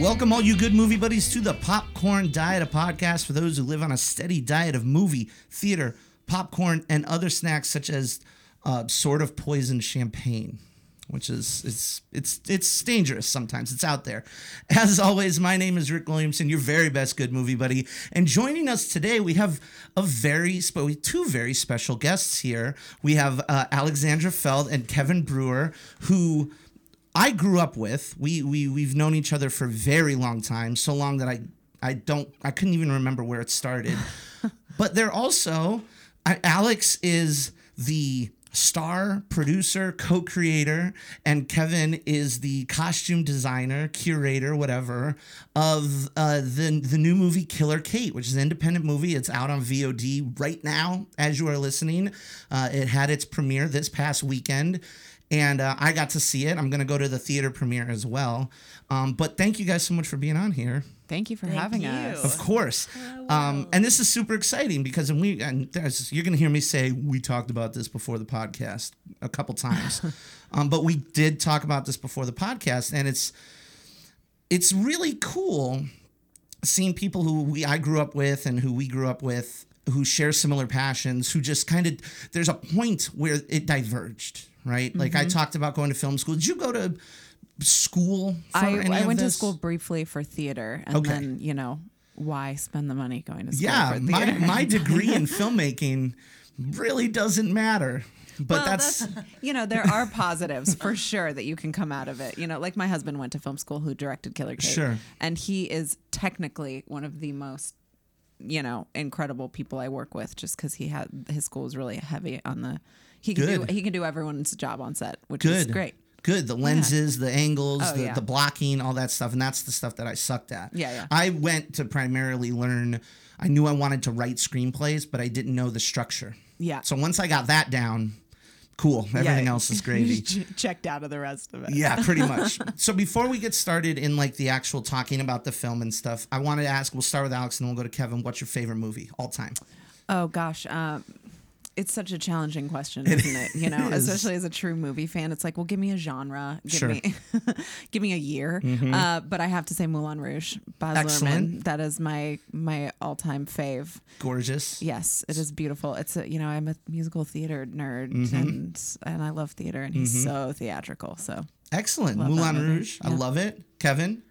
Welcome, all you good movie buddies, to the Popcorn Diet, a podcast for those who live on a steady diet of movie, theater, popcorn, and other snacks such as uh, sort of poisoned champagne, which is it's it's it's dangerous sometimes. It's out there. As always, my name is Rick Williamson, your very best good movie buddy, and joining us today we have a very two very special guests here. We have uh, Alexandra Feld and Kevynn Brewer, who. I grew up with. We we we've known each other for a very long time, so long that I I don't I couldn't even remember where it started. but they're also I- Alex is the star producer co-creator and kevynn is the costume designer curator whatever of uh, the, the new movie killer kate which is an independent movie it's out on vod right now as you are listening uh, it had its premiere this past weekend and uh, I got to see it. I'm going to go to the theater premiere as well. Um, but thank you guys so much for being on here. Thank you for having you. us. Of course. Um, and this is super exciting because when we and there's, you're going to hear me say we talked about this before the podcast a couple times, um, but we did talk about this before the podcast, and it's it's really cool seeing people who we I grew up with and who we grew up with who share similar passions who just kind of there's a point where it diverged right like Mm-hmm. i talked about going to film school did you go to school for I, I went to school briefly for theater, and Okay. then you know why spend the money going to school yeah for my, my degree in filmmaking really doesn't matter but well, that's, that's, you know there are positives for sure that you can come out of it. You know, like my husband went to film school who directed Killer Kate, Sure. and he is technically one of the most you know incredible people I work with, just because he had his school is really heavy on the he can Good. do he can do everyone's job on set, which is great. good the lenses the angles Oh, the, yeah. the blocking all that stuff and that's the stuff that i sucked at Yeah, yeah. i went to primarily learn i knew i wanted to write screenplays but i didn't know the structure Yeah. so once i got that down cool everything Yeah. else is gravy Checked out of the rest of it. yeah pretty much so before we get started in like the actual talking about the film and stuff i wanted to ask we'll start with alex and then we'll go to kevynn what's your favorite movie all time Oh gosh, um, it's such a challenging question, isn't it? You know, is. especially as a true movie fan, it's like, well, give me a genre, give Sure. Mm-hmm. me, give me a year. Uh, but I have to say, Moulin Rouge, Baz Excellent. Luhrmann. That is my my all time fave. gorgeous Yes, it is beautiful. It's a you know I'm a musical theater nerd Mm-hmm. and and I love theater and he's so theatrical. So excellent Love moulin movie. rouge i love it kevynn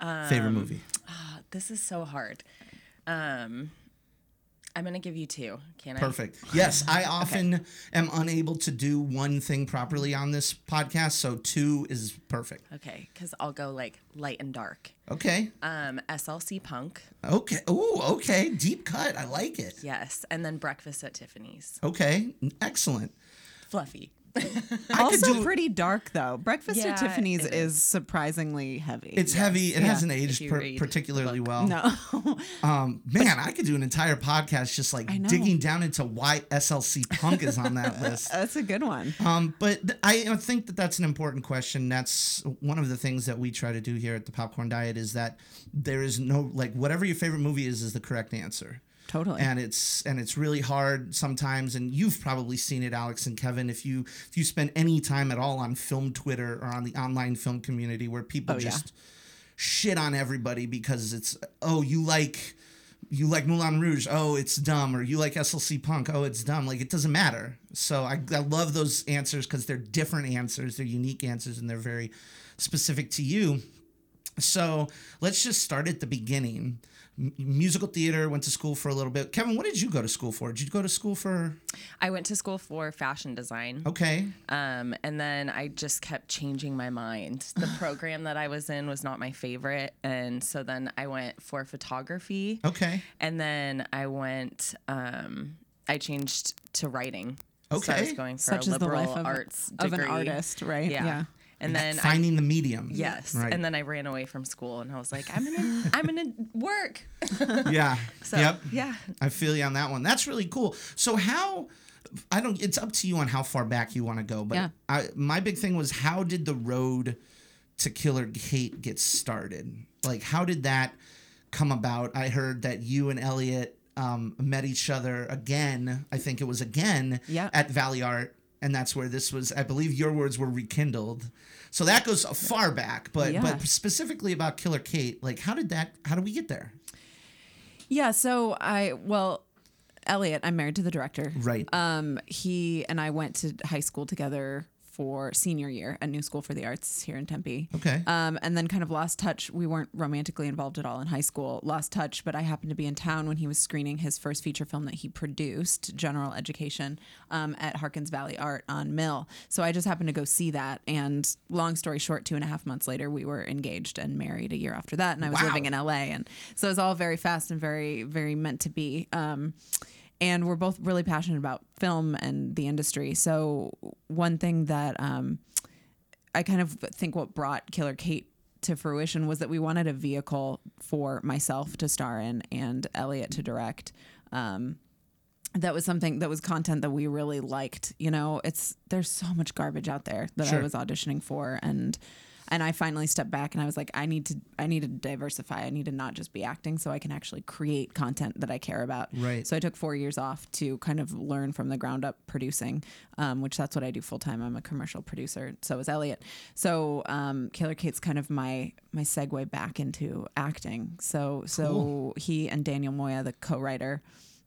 Um, favorite movie This is so hard. Um, I'm gonna give you two. Can I? Perfect. Yes, I often am unable to do one thing properly on this podcast, so two is perfect. Okay, because I'll go like light and dark. Okay. Um, SLC Punk, Okay. Ooh, okay. Deep cut. I like it. yes, and then Breakfast at Tiffany's. Okay. Excellent. Fluffy. I also do pretty dark though. Breakfast Yeah, at Tiffany's is surprisingly heavy. it's heavy. It Yeah. hasn't aged per- particularly well. no. Um, man, I could do an entire podcast just like digging down into why SLC Punk is on that list. That's a good one. Um, but th- I I think that that's an important question. That's one of the things that we try to do here at the Popcorn Diet is that there is no like whatever your favorite movie is is the correct answer. Totally. And it's and it's really hard sometimes. And you've probably seen it, Alex and Kevynn, if you if you spend any time at all on film Twitter or on the online film community where people Oh, yeah. just shit on everybody because it's oh you like you like Moulin Rouge oh it's dumb or you like SLC Punk oh it's dumb like it doesn't matter so I, I love those answers because they're different answers they're unique answers and they're very specific to you so let's just start at the beginning musical theater went to school for a little bit Kevynn what did you go to school for did you go to school for I went to school for fashion design. okay Um, and then I just kept changing my mind. The program that I was in was not my favorite. And so then I went for photography. okay And then I went, um, I changed to writing. Okay. So I Okay. was going for Such a is the liberal life of, arts of an artist, right? Yeah. And then I, finding the medium yes. right And then I ran away from school and I was like, I'm gonna I'm gonna work. yeah So yep yeah. I feel you on that one. That's really cool. So how I don't it's up to you on how far back you want to go, but Yeah. I my big thing was how did the road to Killer Kate get started? Like how did that come about? I heard that you and Elliot um, met each other again. I think it was again Yeah. at Valley Art and that's where this was. I believe your words were rekindled. So that goes far back, but Yeah. but specifically about Killer Kate, like how did that? How did we get there? Yeah, so I well, Elliot, I'm married to the director. Right. Um, he and I went to high school together for senior year at New School for the Arts here in Tempe. Okay. Um, and then kind of lost touch. We weren't romantically involved at all in high school. Lost touch, but I happened to be in town when he was screening his first feature film that he produced, General Education, um, at Harkins Valley Art on Mill. So I just happened to go see that. And long story short, two and a half months later, we were engaged and married a year after that. And I was Wow. living in LA. And so it was all very fast and very, very meant to be. Um, and we're both really passionate about film and the industry. So one thing that um, I kind of think what brought Killer Kate to fruition was that we wanted a vehicle for myself to star in and Elliot to direct. Um, that was something that was content that we really liked. You know, it's there's so much garbage out there that Sure. I was auditioning for and and I finally stepped back and I was like, I need to I need to diversify. I need to not just be acting so I can actually create content that I care about. Right. So I took four years off to kind of learn from the ground up producing, um, which that's what I do full time. I'm a commercial producer. So is Elliot. So um, Killer Kate's kind of my my segue back into acting. So so Cool. he and Daniel Moya, the co-writer,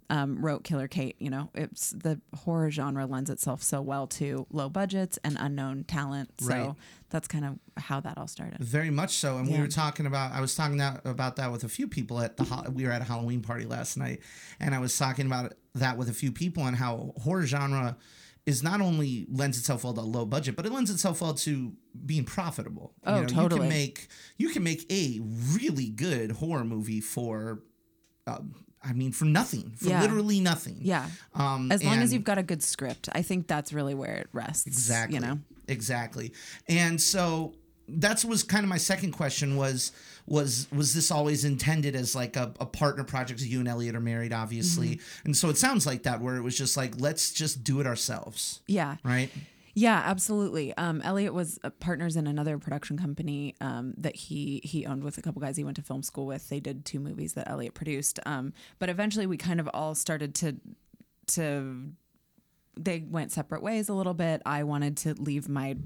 um, wrote Killer Kate. You know, it's the horror genre lends itself so well to low budgets and unknown talent. So Right. that's kind of how that all started. Very much so, and we were talking about. I was talking that, about that with a few people at the. We were at a Halloween party last night, and I was talking about that with a few people and how horror genre is not only lends itself well to low budget, but it lends itself well to being profitable. Oh, You totally. can make you can make a really good horror movie for. Um, I mean, for nothing, for Yeah. literally nothing. Yeah. Um, As long as you've got a good script, I think that's really where it rests. Exactly. You know. Exactly. And so that's was kind of my second question was was was this always intended as like a, a partner project? You and Elliot are married, obviously, Mm-hmm. and so it sounds like that where it was just like let's just do it ourselves, Yeah. right? Yeah, absolutely. Um, Elliot was uh, partners in another production company um, that he he owned with a couple guys he went to film school with. They did two movies that Elliot produced. Um, but eventually, we kind of all started to to they went separate ways a little bit. I wanted to leave my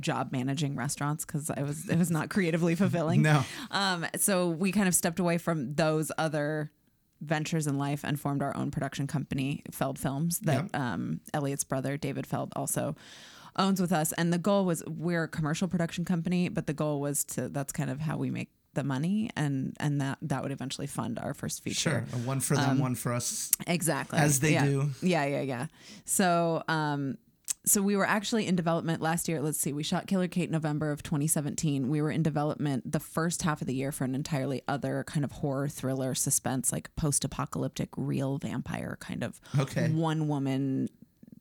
job managing restaurants because I was it was not creatively fulfilling. No. Um, so we kind of stepped away from those other ventures in life and formed our own production company, Feld Films, that um, Elliot's brother, David Feld, also owns with us. And the goal was we're a commercial production company, but the goal was to that's kind of how we make the money and and that that would eventually fund our first feature. Sure, one for them, one for us. Exactly. As they Yeah. do. Yeah, yeah, yeah. So, um, so we were actually in development last year. Let's see, we shot Killer Kate November of 2017. We were in development the first half of the year for an entirely other kind of horror thriller suspense, like post-apocalyptic real vampire kind of Okay. one woman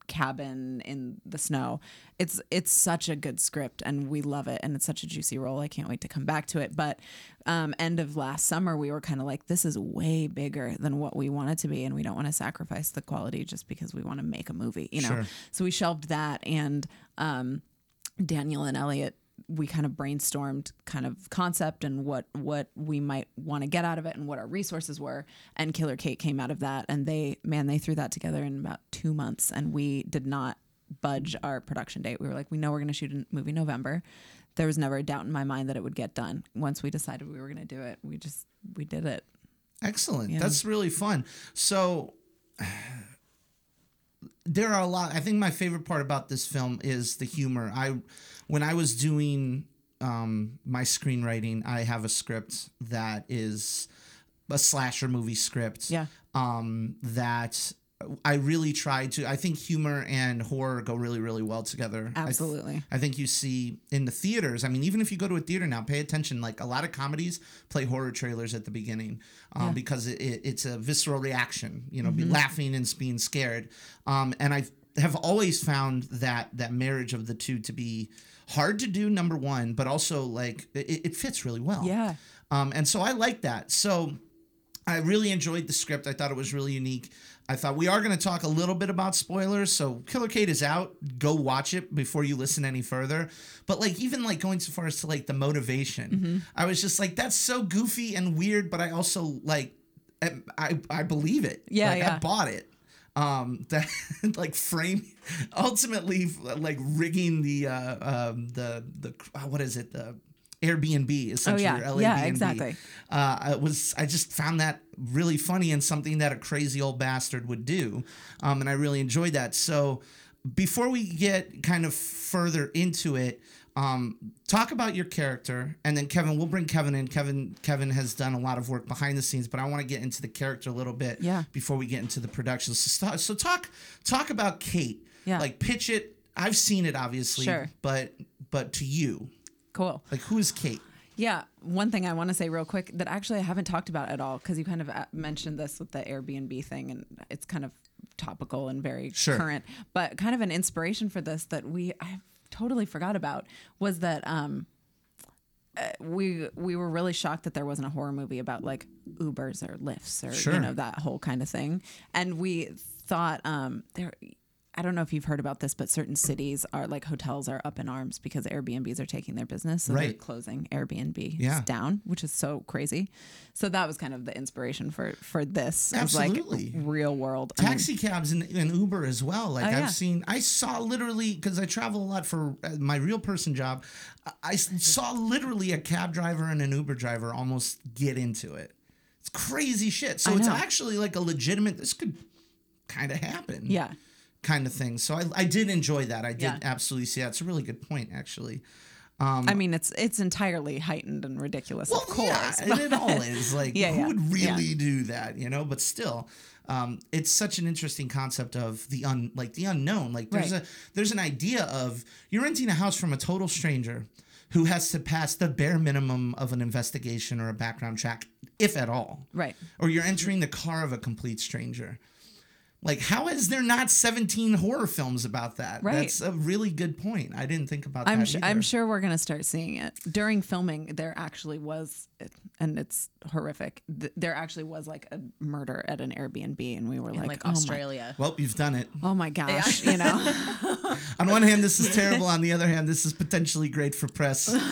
cabin in the snow. It's it's such a good script and we love it and it's such a juicy role. I can't wait to come back to it. But um, end of last summer we were kind of like this is way bigger than what we want it to be and we don't want to sacrifice the quality just because we want to make a movie, you know. Sure. So we shelved that and um, Daniel and Elliot we kind of brainstormed kind of concept and what what we might want to get out of it and what our resources were and Killer Kate came out of that and they man they threw that together in about 2 months and we did not budge our production date we were like we know we're going to shoot a movie November there was never a doubt in my mind that it would get done once we decided we were going to do it we just we did it Excellent. That's really fun. So there are a lot. I think my favorite part about this film is the humor. I when I was doing um, my screenwriting, I have a script that is a slasher movie script. Yeah. Um, that I really tried to. I think humor and horror go really, really well together. I th- Absolutely. I think you see in the theaters. I mean, even if you go to a theater now, pay attention. Like a lot of comedies play horror trailers at the beginning um, because it, it, it's a visceral reaction. You know, be laughing and being scared. Um, and I have always found that that marriage of the two to be hard to do. Number one, but also like it, it fits really well. yeah Um, and so I like that. So I really enjoyed the script. I thought it was really unique. I thought we are going to talk a little bit about spoilers. So Killer Kate is out. Go watch it before you listen any further. But like even like going so far as to like the motivation, Mm-hmm. I was just like that's so goofy and weird. But I also like I I, believe it. Yeah, Like, I bought it. Um, that like frame, ultimately like rigging the uh, um, the the what is it the Airbnb essentially. Oh, yeah. or Yeah, exactly. Uh, I was I just found that really funny and something that a crazy old bastard would do, um, and I really enjoyed that. So before we get kind of further into it. Um, talk about your character, and then Kevynn. We'll bring Kevynn in. Kevynn. Kevynn has done a lot of work behind the scenes, but I want to get into the character a little bit Yeah. before we get into the production. So, so talk talk about Kate. Yeah. Like pitch it. I've seen it obviously, Sure. but but to you, Cool. like who is Kate? Yeah, one thing I want to say real quick that actually I haven't talked about at all because you kind of uh, mentioned this with the Airbnb thing, and it's kind of topical and very Sure. current. But kind of an inspiration for this that we I totally forgot about was that um, uh, we we were really shocked that there wasn't a horror movie about like Ubers or Lyfts or Sure. you know that whole kind of thing, and we thought um, there. I don't know if you've heard about this, but certain cities are like hotels are up in arms because Airbnbs are taking their business. So they're Right. closing Airbnb Yeah. down, which is so crazy. So that was kind of the inspiration for for this. Absolutely. like real world. I mean, taxi cabs and, and Uber as well. Like Oh, I've yeah. seen, I saw literally because I travel a lot for uh, my real person job. I saw literally a cab driver and an Uber driver almost get into it. It's crazy shit. So it's actually like a legitimate. This could kind of happen. yeah. Kind of thing. So I, I did enjoy that. I did Yeah. absolutely see that. It's a really good point, actually. I mean, it's it's entirely heightened and ridiculous, of course. yeah, and it all is like Yeah, who yeah, would really do that, you know? But still, um, it's such an interesting concept of the un like the unknown. Like there's Right. a there's an idea of you're renting a house from a total stranger who has to pass the bare minimum of an investigation or a background check, if at all. Right. Or you're entering the car of a complete stranger. Like, how is there not 17 horror films about that? Right. That's a really good point. I didn't think about I'm that. su- either. I'm sure we're gonna start seeing it during filming. There actually was, and it's horrific. th- There actually was like a murder at an Airbnb, and we were in like, like oh Australia. Well, you've done it. Oh my gosh, you know. On one hand, this is terrible. On the other hand, this is potentially great for press.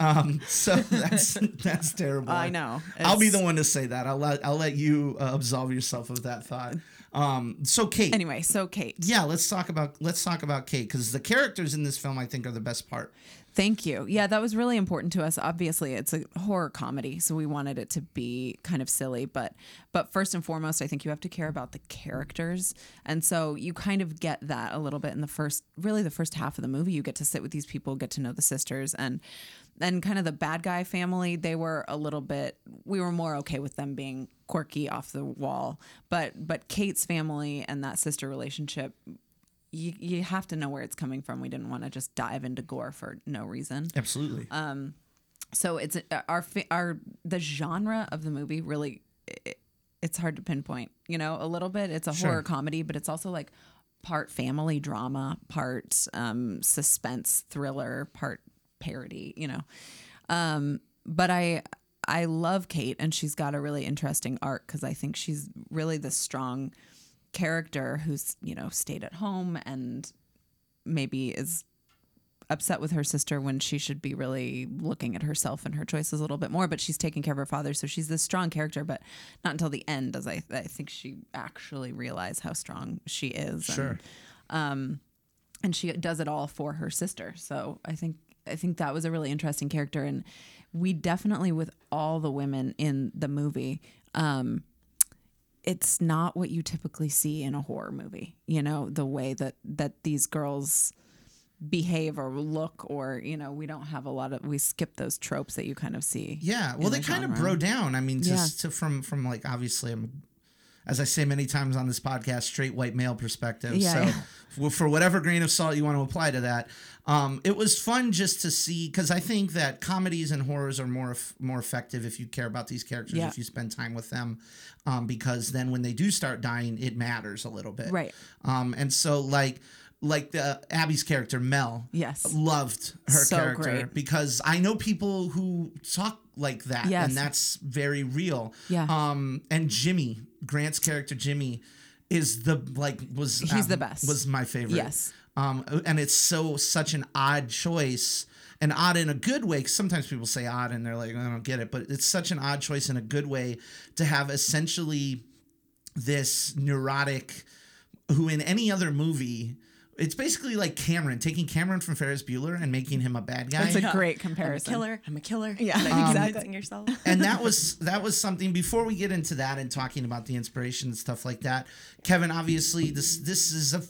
Um, so that's that's terrible. I know. I'll be the one to say that. I'll let I'll let you uh, absolve yourself of that thought. Um, so Kate, anyway, so Kate. yeah, let's talk about let's talk about Kate because the characters in this film I think are the best part. Thank you. Yeah, that was really important to us. Obviously, it's a horror comedy, so we wanted it to be kind of silly, but but first and foremost, I think you have to care about the characters. And so you kind of get that a little bit in the first really the first half of the movie. You get to sit with these people, get to know the sisters and and kind of the bad guy family, they were a little bit we were more okay with them being quirky off the wall. But but Kate's family and that sister relationship you, you have to know where it's coming from. We didn't want to just dive into gore for no reason. Absolutely. Um, So it's uh, our our the genre of the movie really it, it's hard to pinpoint. You know, a little bit it's a Sure. horror comedy, but it's also like part family drama, part um, suspense thriller, part parody. You know, um, but I I love Kate and she's got a really interesting arc because I think she's really the strong character who's you know stayed at home and maybe is upset with her sister when she should be really looking at herself and her choices a little bit more but she's taking care of her father so she's this strong character but not until the end does i, I think she actually realize how strong she is Sure. and, and she does it all for her sister so i think i think that was a really interesting character and we definitely with all the women in the movie um it's not what you typically see in a horror movie you know the way that that these girls behave or look or you know we don't have a lot of we skip those tropes that you kind of see Yeah, well, they the kind of bro down. I mean, Yeah. just to, from from like obviously, I'm, as I say many times on this podcast, straight white male perspective. Yeah, so, yeah. for- whatever grain of salt you want to apply to that, um, it was fun just to see because I think that comedies and horrors are more more effective if you care about these characters, Yeah. if you spend time with them, um, because then when they do start dying, it matters a little bit. Right. Um, and so like like the Abby's character Mel. Yes. Loved her So character great. because I know people who talk like that Yes. and that's very real. Yeah. Um and Jimmy, Grant's character Jimmy is the like was He's the um, best. Was my favorite. Yes. Um and it's so such an odd choice. And odd in a good way. 'cause sometimes people say odd and they're like, I don't get it. But it's such an odd choice in a good way to have essentially this neurotic who in any other movie. It's basically like Cameron taking Cameron from Ferris Bueller and making him a bad guy. That's a great I'm a comparison. killer. I'm a killer. Yeah, Like, exactly. yourself. and that was that was something before we get into that and talking about the inspiration and stuff like that kevynn obviously this this is a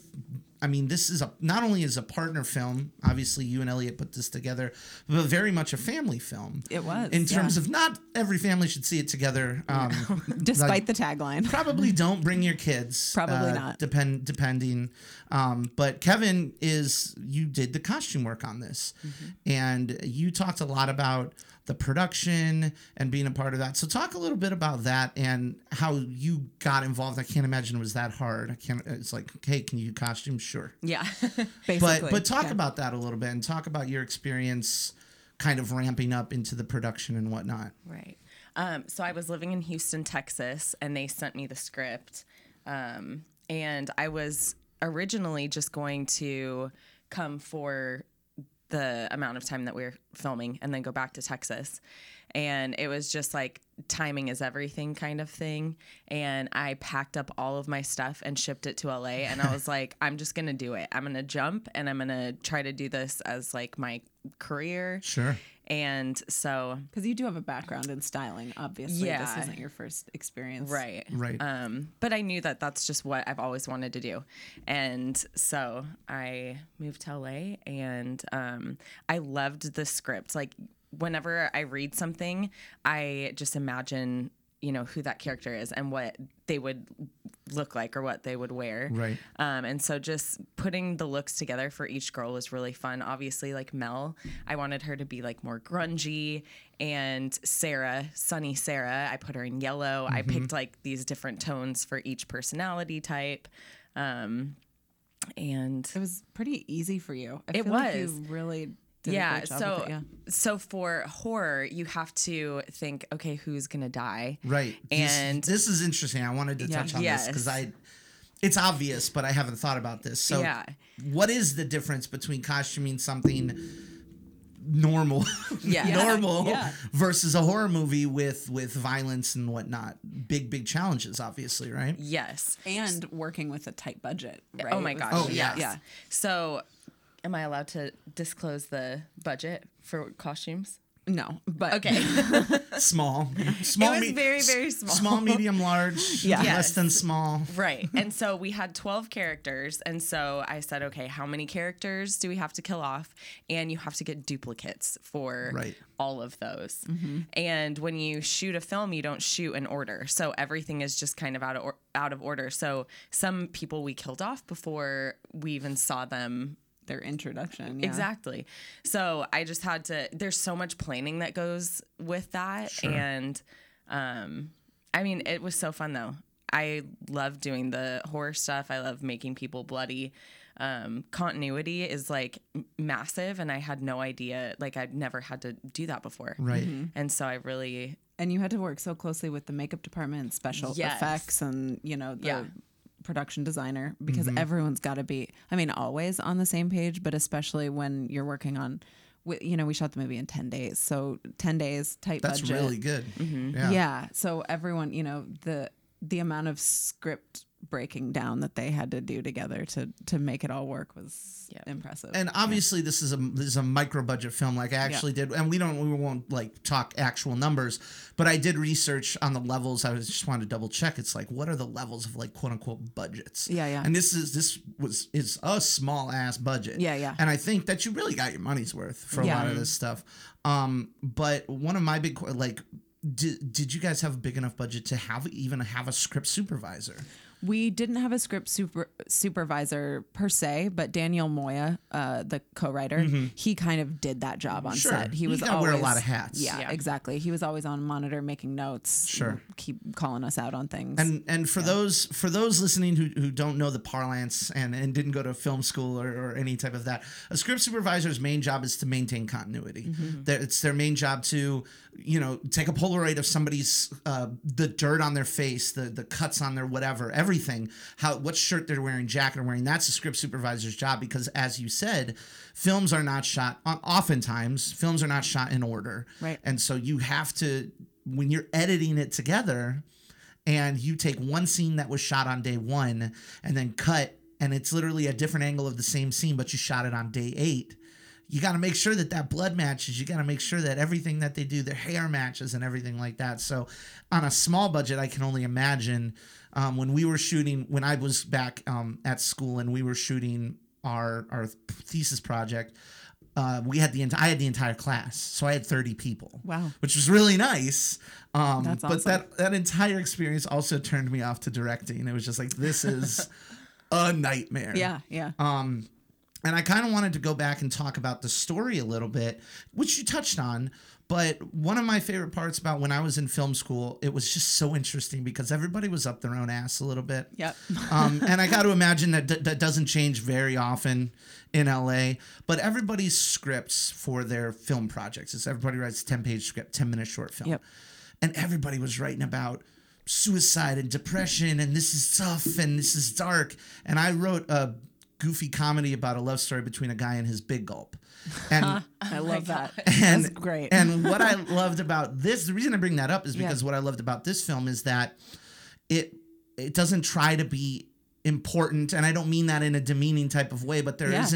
i mean this is a not only is a partner film obviously you and elliot put this together but very much a family film It was, in terms yeah. of not every family should see it together um Despite like- the tagline. probably don't bring your kids. Probably uh, not. Depend depending. Um, but Kevynn is you did the costume work on this, Mm-hmm. and you talked a lot about the production and being a part of that. So talk a little bit about that and how you got involved. I can't imagine it was that hard. I can't. It's like, hey, can you do costumes? Sure. Yeah. Basically. But but talk Yeah. about that a little bit and talk about your experience, kind of ramping up into the production and whatnot. Right. Um, so I was living in Houston, Texas, and they sent me the script. Um, and I was originally just going to come for the amount of time that we were filming and then go back to Texas. And it was just like timing is everything kind of thing. And I packed up all of my stuff and shipped it to LA. And I was like, I'm just going to do it. I'm going to jump and I'm going to try to do this as like my career. Sure. And so Because you do have a background in styling, obviously. yeah, This Yeah. isn't your first experience. Right. Right. Um, but I knew that that's just what I've always wanted to do. And so I moved to LA and um, I loved the script. Like, whenever I read something, I just imagine, you know, who that character is and what they would look like or what they would wear. Right. Um, and so just putting the looks together for each girl was really fun. Obviously, like Mel, I wanted her to be like more grungy. And Sarah, Sunny Sarah, I put her in yellow. I picked like these different tones for each personality type. Um, and It was pretty easy for you. I It feel like was. you really did a yeah, great job so with it, yeah. so for horror, you have to think, okay, who's gonna die? Right. And- this, is interesting. I wanted to Yeah. touch on this because I, it's obvious, but I haven't thought about this. So, Yeah. what is the difference between costuming something normal, Yeah. normal, Yeah. versus a horror movie with with violence and whatnot? Big, big challenges, obviously, right? Yes. And working with a tight budget. Right? Oh my gosh. Oh, yes. yeah. Yeah. So, am I allowed to disclose the budget for costumes? No, but Okay. Small, small, It was very, very small. small, medium, large, Yeah. less than small. right. And so we had 12 characters. And so I said, okay, how many characters do we have to kill off? And you have to get duplicates for Right. all of those. Mm-hmm. And when you shoot a film, you don't shoot in order. So everything is just kind of out of, or- out of order. So some people we killed off before we even saw them their introduction. Yeah. Exactly. So I just had to. There's so much planning that goes with that, and um, I mean, it was so fun though. I love doing the horror stuff. I love making people bloody. Um, continuity is like massive, and I had no idea. Like I'd never had to do that before. Right. And so I really, And you had to work so closely with the makeup department, special Yes. effects, and you know the Yeah. Production designer because Mm-hmm. everyone's got to be. I mean, always on the same page, but especially when you're working on. You know, we shot the movie in ten days, so ten days, tight That's budget. really good. Yeah. yeah. So everyone, you know, the the amount of script breaking down that they had to do together to to make it all work was Yeah. impressive. And obviously, this is a this is a micro budget film, like I actually did, and we don't we won't like talk actual numbers, but I did research on the levels. I was just wanted to double check. It's like what are the levels of like quote unquote budgets? Yeah, yeah. And this is this was is a small ass budget. Yeah, yeah. And I think that you really got your money's worth for a Yeah. lot of this stuff. Um, but one of my big like. Did, did you guys have a big enough budget to have even have a script supervisor? We didn't have a script super, supervisor per se, but Daniel Moya, uh, the co-writer, he kind of did that job on Mm-hmm. Sure. set. He was always wear a lot of hats. Yeah, Yeah. exactly. He was always on monitor making notes. Sure. keep calling us out on things. And and for those for those listening who, who don't know the parlance and, and didn't go to film school or, or any type of that, a script supervisor's main job is to maintain continuity. Their- It's their main job to you know take a Polaroid of somebody's uh, the dirt on their face, the the cuts on their whatever, everything, how what shirt they're wearing, jacket they're wearing. That's a script supervisor's job because as you said, films are not shot. Oftentimes, films are not shot in order, Right. And so you have to when you're editing it together and you take one scene that was shot on day one and then cut, and it's literally a different angle of the same scene, but you shot it on day eight. You got to make sure that that blood matches. You got to make sure that everything that they do, their hair matches and everything like that. So, on a small budget, I can only imagine um, when we were shooting, when I was back um, at school and we were shooting our our thesis project. Uh, we had the ent- I had the entire class, so I had thirty people. Wow. which was really nice. Um, That's but that that entire experience also turned me off to directing. It was just like this is a nightmare. Yeah, yeah. Um, and I kind of wanted to go back and talk about the story a little bit, which you touched on. But one of my favorite parts about when I was in film school, it was just so interesting because everybody was up their own ass a little bit. Yep. Um, and I got to imagine that d- that doesn't change very often in LA. But everybody's scripts for their film projects is everybody writes a 10 page script, 10 minute short film. Yep. And everybody was writing about suicide and depression and this is tough and this is dark. And I wrote a goofy comedy about a love story between a guy and his big gulp. And I love that. and That's great. And what I loved about this, the reason I bring that up is because what I loved about this film is that it it doesn't try to be important and I don't mean that in a demeaning type of way, but there Yeah. not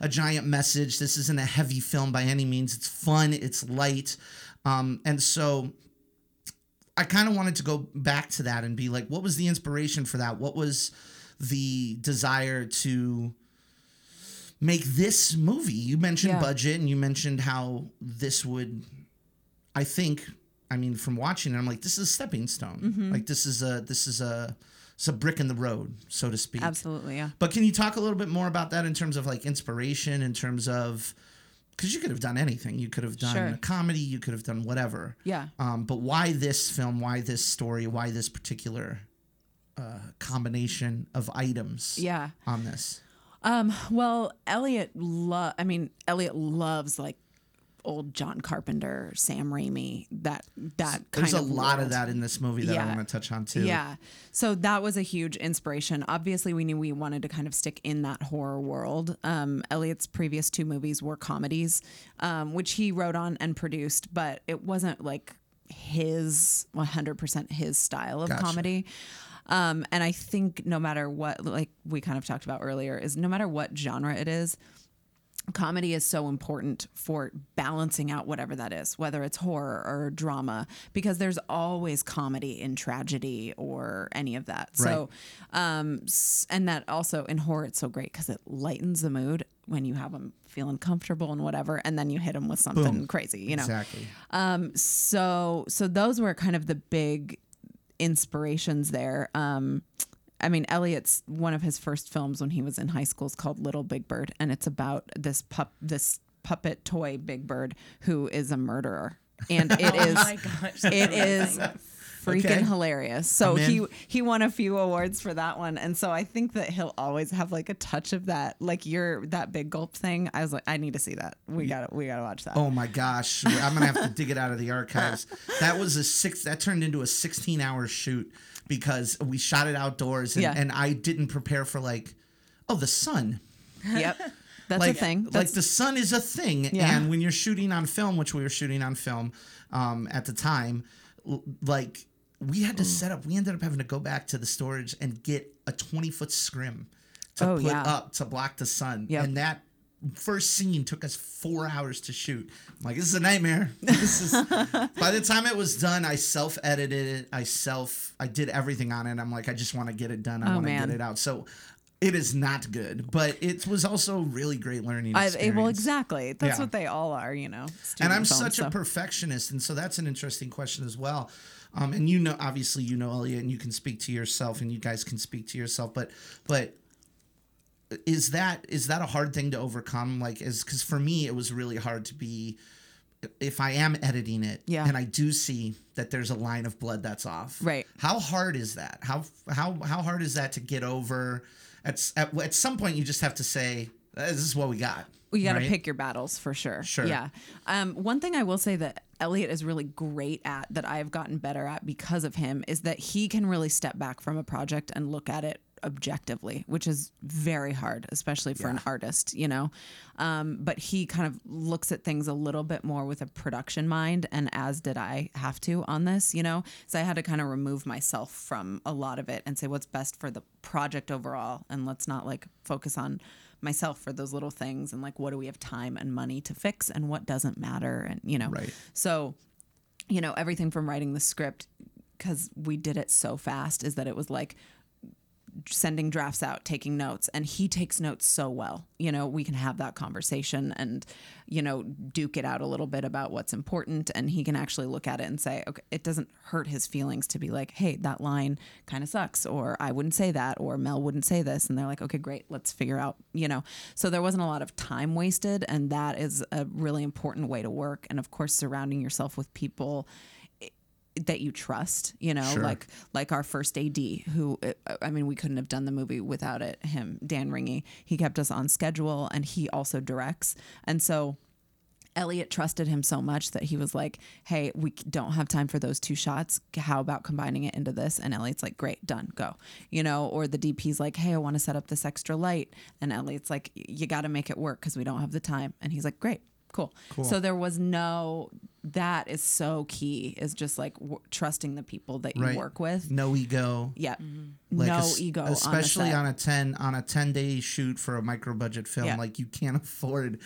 a giant message. This isn't a heavy film by any means. It's fun, it's light. Um, and so I kind of wanted to go back to that and be like, what was the inspiration for that? What was the desire to make this movie? You mentioned Yeah. budget and you mentioned how this would, I think, I mean, from watching it, I'm like, this is a stepping stone. Mm-hmm. Like this is a this is a it's a brick in the road, so to speak. Absolutely, yeah. But can you talk a little bit more about that in terms of like inspiration, in terms of because you could have done anything. You could have done Sure. a comedy. You could have done whatever. Yeah. Um, but why this film? Why this story? Why this particular uh, combination of items? Yeah. On this. Um, well, Elliot lo- I mean, Elliot loves like old John Carpenter, Sam Raimi, that that kind of There's a lot of that in this movie that I Yeah. want to touch on too. Yeah. So that was a huge inspiration. Obviously, we knew we wanted to kind of stick in that horror world. Um, Elliot's previous two movies were comedies, um, which he wrote on and produced, but it wasn't like his 100% his style of Gotcha. comedy. Um, and I think no matter what, like we kind of talked about earlier, is no matter what genre it is, comedy is so important for balancing out whatever that is, whether it's horror or drama, because there's always comedy in tragedy or any of that. So, um, and that also in horror, it's so great because it lightens the mood when you have them feeling comfortable and whatever, and then you hit them with something Boom. crazy, you know? Exactly. so so those were kind of the big inspirations there um I mean, Elliot's one of his first films when he was in high school is called Little Big Bird, and it's about this pup, this puppet toy Big Bird who is a murderer, and it Oh is, my gosh. it is freaking Okay. hilarious. So he he won a few awards for that one, and so I think that he'll always have like a touch of that, like your that big gulp thing. I was like, I need to see that. We got to we got to watch that. Oh my gosh, I'm gonna have to dig it out of the archives. That was a six. That turned into a 16 hour shoot because we shot it outdoors, and, Yeah. and I didn't prepare for like, oh, the sun. Yep, that's like, a thing. like the sun is a thing, Yeah. and when you're shooting on film, which we were shooting on film um, at the time, l- like we had to mm. set up. We ended up having to go back to the storage and get a 20 foot scrim to Oh, put yeah. up to block the sun, Yep. and that. First scene took us four hours to shoot. I'm like, this is a nightmare. This is. by the time it was done, I self edited it. I self. I did everything on it. I'm like, I just want to get it done. I Oh, want to get it out. So, it is not good, but it was also really great learning I, eh, experience. well, exactly. That's Yeah. what they all are, you know. and I'm films, such a perfectionist, and so that's an interesting question as well. Um, and you know, obviously, you know Elliot, and you can speak to yourself, and you guys can speak to yourself. But, but is that is that a hard thing to overcome? Like, is because for me, it was really hard to be. If I am editing it, Yeah. and I do see that there's a line of blood that's off, Right. How hard is that? How how how hard is that to get over? At at, at some point, you just have to say, "This is what we got." you got to right? pick your battles for sure. Sure. Yeah. Um, one thing I will say that Elliot is really great at that I've gotten better at because of him is that he can really step back from a project and look at it objectively, which is very hard, especially for an artist, you know. Um, but he kind of looks at things a little bit more with a production mind, and as did I have to on this, you know. So I had to kind of remove myself from a lot of it and say what's best for the project overall, and let's not like focus on myself for those little things and like what do we have time and money to fix and what doesn't matter and you know Right. so you know everything from writing the script because we did it so fast is that it was like sending drafts out taking notes and he takes notes so well. You know we can have that conversation and you know duke it out a little bit about what's important and he can actually look at it and say okay it doesn't hurt his feelings to be like hey that line kind of sucks or i wouldn't say that or mel wouldn't say this and they're like okay great let's figure out you know? So there wasn't a lot of time wasted and that is a really important way to work and of course surrounding yourself with people that you trust, you know, Sure. like like our first AD, who uh, I mean, we couldn't have done the movie without it. Him, Dan Ringy, he kept us on schedule, and he also directs, and so. Elliot trusted him so much that he was like, "Hey, we don't have time for those two shots. How about combining it into this?" And Elliot's like, "Great, done, go." You know, or the DP's like, "Hey, I want to set up this extra light," and Elliot's like, "You got to make it work because we don't have the time." And he's like, "Great, cool." So there was no. That is so key. Is just like w- trusting the people that you Right. work with. No ego. Yeah, Like no es- ego, especially on, on, a 10 on a 10 day shoot for a micro budget film Yeah. like you can't afford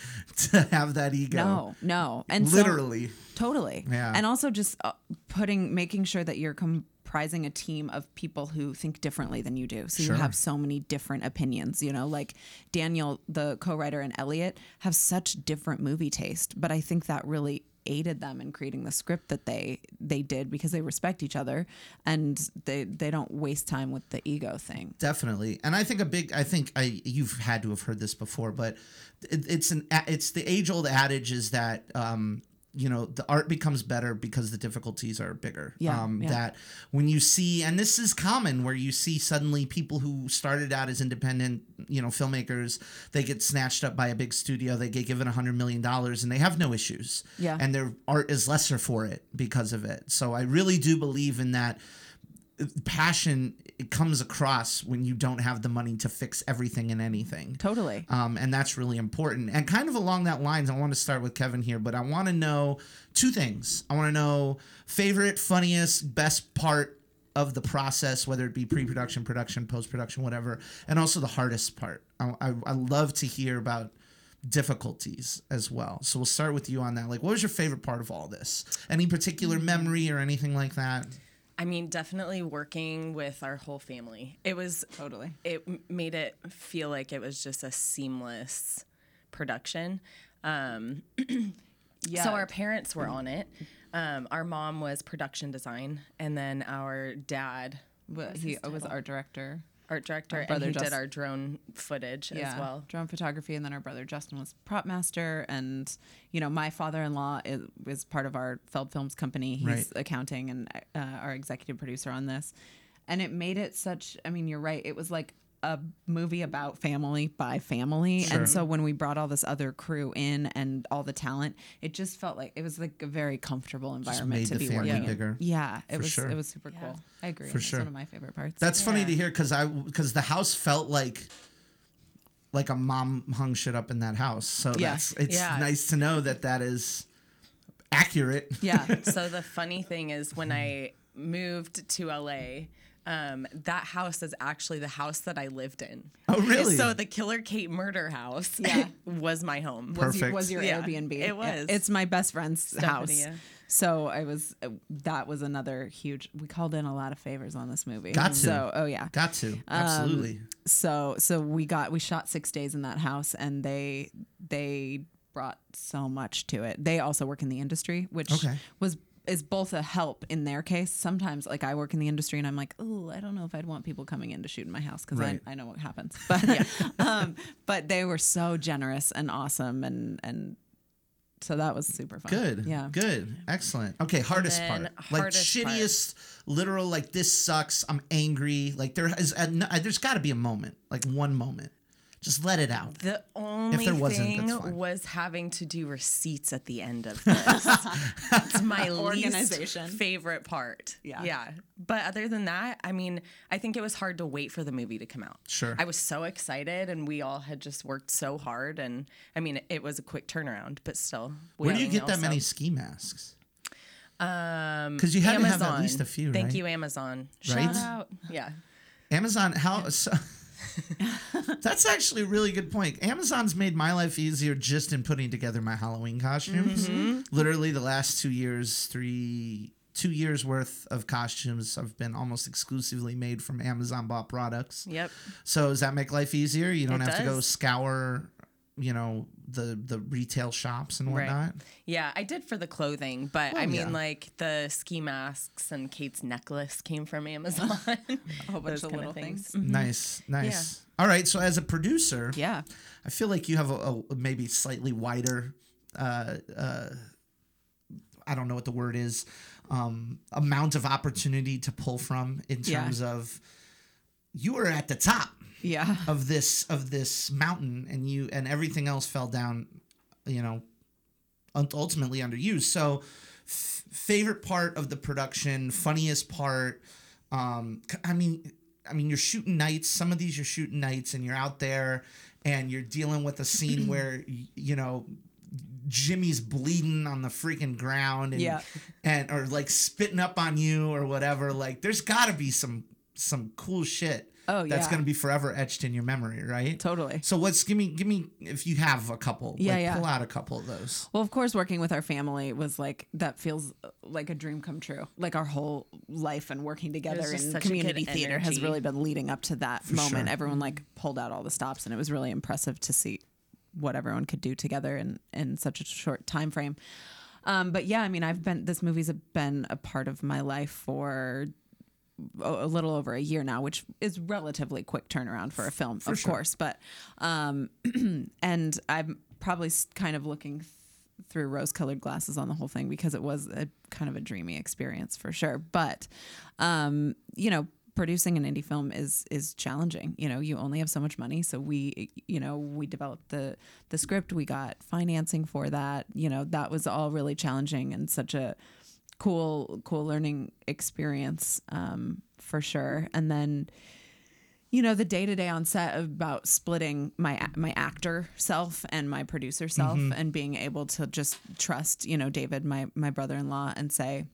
to have that ego. No, no, and so- literally Totally. Yeah. And also just uh, putting, making sure that you're comprising a team of people who think differently than you do. So Sure. you have so many different opinions, you know, like Daniel, the co writer, and Elliot have such different movie taste. But I think that really aided them in creating the script that they they did because they respect each other and they they don't waste time with the ego thing. definitely and i think a big i think i you've had to have heard this before but it, it's an it's the age old adage is that um you know the art becomes better because the difficulties are bigger Yeah, um yeah. that when you see and this is common where you see suddenly people who started out as independent you know filmmakers they get snatched up by a big studio they get given a hundred million dollars and they have no issues Yeah. and their art is lesser for it because of it so i really do believe in that passion it comes across when you don't have the money to fix everything and anything. Totally. um, and that's really important. And kind of along that lines i want to start with kevynn here but i want to know two things. I want to know favorite funniest best part of the process whether it be pre-production production post-production whatever and also the hardest part. I, I, I love to hear about difficulties as well. So we'll start with you on that. Like what was your favorite part of all this? Any particular memory or anything like that I mean, definitely working with our whole family. It was Totally. It made it feel like it was just a seamless production. Um, Yeah. So our parents were on it. Um, our mom was production design, and then our dad, But he was art director. Art director, and brother he Just- did our drone footage as well. drone photography, and then our brother Justin was prop master, and you know my father-in-law is, is part of our Feld Films company. He's Right. accounting and uh, our executive producer on this, and it made it such. I mean, you're right. It was like a movie about family by family, Sure. and so when we brought all this other crew in and all the talent, it just felt like it was like a very comfortable environment made to the be family working. in. bigger. Yeah, it For was sure. it was super cool. I agree. For It's sure. one of my favorite parts. That's funny to hear because I because the house felt like like a mom hung shit up in that house. So Yeah. that's it's Yeah. nice to know that that is accurate. yeah. so the funny thing is when I moved to LA, um, that house is actually the house that I lived in. Oh, really? So the Killer Kate murder house Yeah. was my home. was, your, Perfect. was your Yeah, Airbnb. it Yeah. was. It's my best friend's house. So I was. uh, That was another huge. We called in a lot of favors on this movie. Got to. So oh yeah. Got to Um, absolutely. So so we got we shot six days in that house, and they they brought so much to it. They also work in the industry, which Okay. was is both a help in their case. Sometimes, like I work in the industry, and I'm like, oh, I don't know if I'd want people coming in to shoot in my house because Right. I, I know what happens. But um, but they were so generous and awesome, and and so that was super fun. Good. yeah, Good. Excellent. Okay. Hardest then part. Like hardest part. shittiest. Literal. Like this sucks. I'm angry. Like there is. A, there's got to be a moment. Like one moment. Just let it out. The only there wasn't, thing was having to do receipts at the end of this. That's my Organization. least favorite part. Yeah. Yeah. But other than that, I mean, I think it was hard to wait for the movie to come out. Sure. I was so excited and we all had just worked so hard and I mean, it was a quick turnaround, but still. Where do you we get that many ski masks? Um, because you had to have at least a few, Thank right? you, Amazon. Right? Shout out. Yeah. Amazon, how? So, that's actually a really good point. Amazon's made my life easier just in putting together my Halloween costumes. Mm-hmm. Literally, the last two years, three, two years worth of costumes have been almost exclusively made from Amazon bought products. Yep. So does that make life easier? You don't It have to go scour, you know, the the retail shops and whatnot. Yeah, I did for the clothing, but I mean, yeah. like the ski masks and Kate's necklace came from Amazon. A whole bunch Those of kinda little things. Nice, nice. All right. So as a producer, Yeah. I feel like you have a, a maybe slightly wider, uh, uh, I don't know what the word is, um, amount of opportunity to pull from in Yeah. terms of you were at the top Yeah. of this of this mountain and you and everything else fell down, you know, ultimately under you. So, f- favorite part of the production, funniest part. Um, I mean, I mean, you're shooting nights. Some of these you're shooting nights, and you're out there, and you're dealing with a scene where you know Jimmy's bleeding on the freaking ground, and Yeah. and or like spitting up on you or whatever. Like, there's got to be some some cool shit. Oh, that's yeah. gonna be forever etched in your memory, right? Totally. So what's give me give me if you have a couple, Yeah, like, yeah. pull out a couple of those. Well, of course, working with our family was like that feels uh, like a dream come true. Like our whole life and working together in such a good community theater has really been leading up to that moment. sure. Everyone like pulled out all the stops, and it was really impressive to see what everyone could do together in in such a short time frame. Um, but yeah, I mean, I've been this movie's been a part of my life for a little over a year now, which is relatively quick turnaround for a film, of sure. course. But um, and I'm probably kind of looking th- through rose-colored glasses on the whole thing because it was a kind of a dreamy experience for sure. But um, you know, producing an indie film is is challenging. You know, you only have so much money, so we you know we developed the the script, we got financing for that. You know, that was all really challenging and such a cool cool learning experience um, for sure. And then you know the day to day on set about splitting my my actor self and my producer self and being able to just trust you know David my my brother in law and say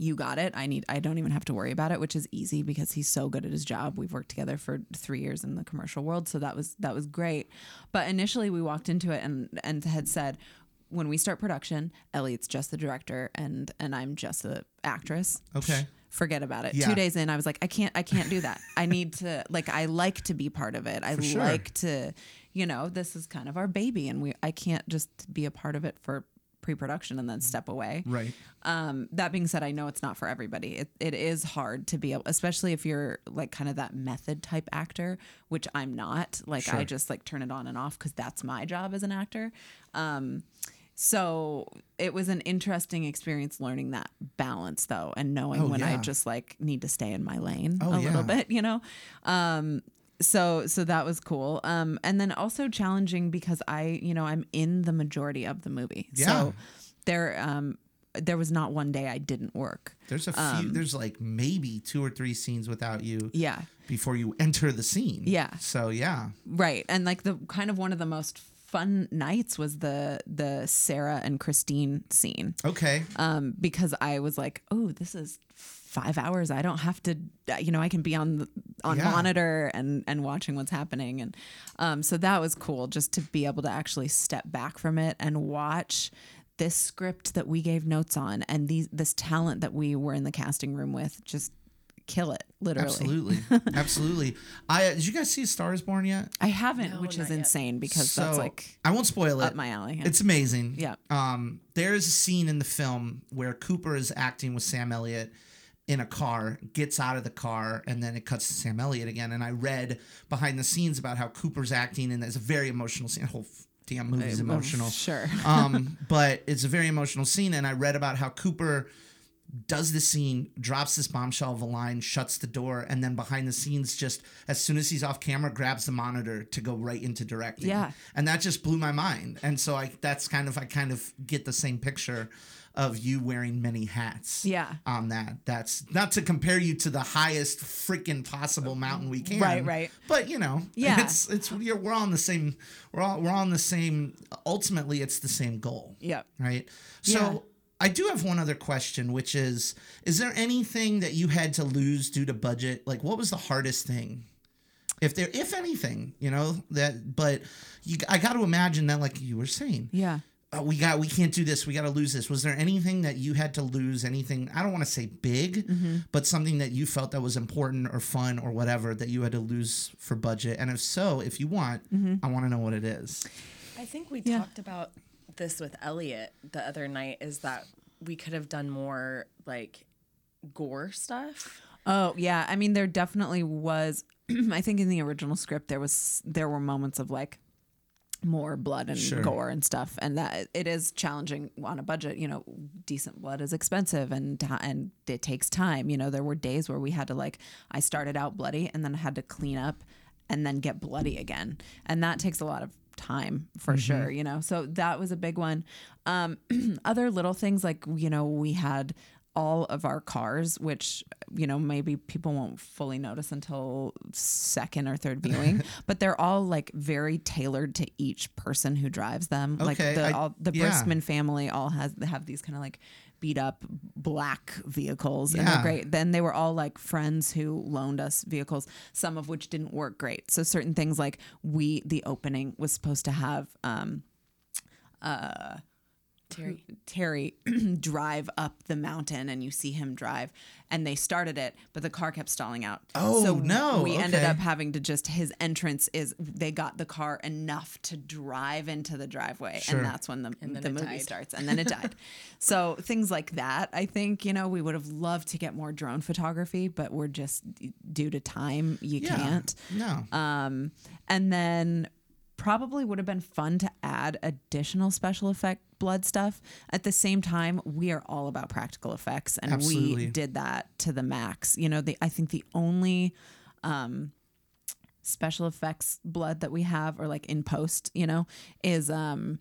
you got it. I need I don't even have to worry about it, which is easy because he's so good at his job. We've worked together for 3 years in the commercial world, so that was that was great. But initially we walked into it and and had said when we start production, Elliot's just the director and and I'm just the actress. Okay. Forget about it. Yeah. 2 days in I was like I can't I can't do that. I need to like I like to be part of it. I sure. like to you know, this is kind of our baby and we I can't just be a part of it for pre-production and then step away. Right. Um, that being said, I know it's not for everybody. It, it is hard to be able, especially if you're like kind of that method type actor, which I'm not. Like I just like turn it on and off because that's my job as an actor. Um, so it was an interesting experience learning that balance though, and knowing Oh, when I just like need to stay in my lane Oh, a little bit, you know. Um, so so that was cool. Um, and then also challenging because I, you know, I'm in the majority of the movie. Yeah. So there um there was not one day I didn't work. There's a few. there's like maybe two or three scenes without you Um, Yeah. before you enter the scene. Yeah. So yeah. Right. And like the kind of one of the most fun nights was the the Sarah and Christine scene. Okay. Um because I was like, "Oh, this is 5 hours. I don't have to you know, I can be on the, on Yeah. monitor and and watching what's happening and um so that was cool just to be able to actually step back from it and watch this script that we gave notes on and these this talent that we were in the casting room with just kill it literally Absolutely. Absolutely. I uh, did you guys see Stars Born yet? I haven't, No, which is not yet. insane because so that's like I won't spoil it. up my alley. It's amazing. Yeah. Um, there's a scene in the film where Cooper is acting with Sam Elliott in a car, gets out of the car, and then it cuts to Sam Elliott again. And I read behind the scenes about how Cooper's acting, and it's a very emotional scene. The whole f- damn movie's emotional. Sure. um, but it's a very emotional scene, and I read about how Cooper does the scene, drops this bombshell of a line, shuts the door, and then behind the scenes, just as soon as he's off camera, grabs the monitor to go right into directing. Yeah. and that just blew my mind. And so I that's kind of I kind of get the same picture of you wearing many hats. Yeah. on that. That's not to compare you to the highest freaking possible mountain we can. Right, right. But you know, Yeah. it's it's we're, we're all on the same. We're all we're all on the same. Ultimately, it's the same goal Yep. right? So Yeah. I do have one other question, which is: Is there anything that you had to lose due to budget? Like, what was the hardest thing? If there, if anything, you know that, but you, I got to imagine that, like you were saying, Yeah. oh, we got, we can't do this, we got to lose this. Was there anything that you had to lose? Anything? I don't want to say big, Mm-hmm. but something that you felt that was important or fun or whatever that you had to lose for budget. And if so, if you want, Mm-hmm. I want to know what it is. I think we Yeah. talked about this with Elliot the other night is that we could have done more like gore stuff. Oh yeah, I mean there definitely was. I think in the original script there was there were moments of like more blood and Sure. gore and stuff, and that it is challenging on a budget. You know, decent blood is expensive and and it takes time. You know, there were days where we had to like I started out bloody and then I had to clean up and then get bloody again, and that takes a lot of time for sure you know so that was a big one um other little things like you know we had all of our cars, which you know maybe people won't fully notice until second or third viewing, but they're all like very tailored to each person who drives them. like the I- all, the yeah. Briskman family all has have these kind of like beat up black vehicles and they're great. Then they were all like friends who loaned us vehicles, some of which didn't work great. So certain things like we the opening was supposed to have um Terry. Terry drive up the mountain and you see him drive and they started it but the car kept stalling out Oh, so no. we ended Okay. up having to just his entrance is they got the car enough to drive into the driveway Sure. and that's when the, the movie died. starts and then it died so things like that i think you know we would have loved to get more drone photography but we're just due to time you Yeah. can't No. um, and then probably would have been fun to add additional special effect blood stuff. At the same time, we are all about practical effects, and Absolutely. we did that to the max. You know, the I think the only um, special effects blood that we have, or like in post, you know, is um,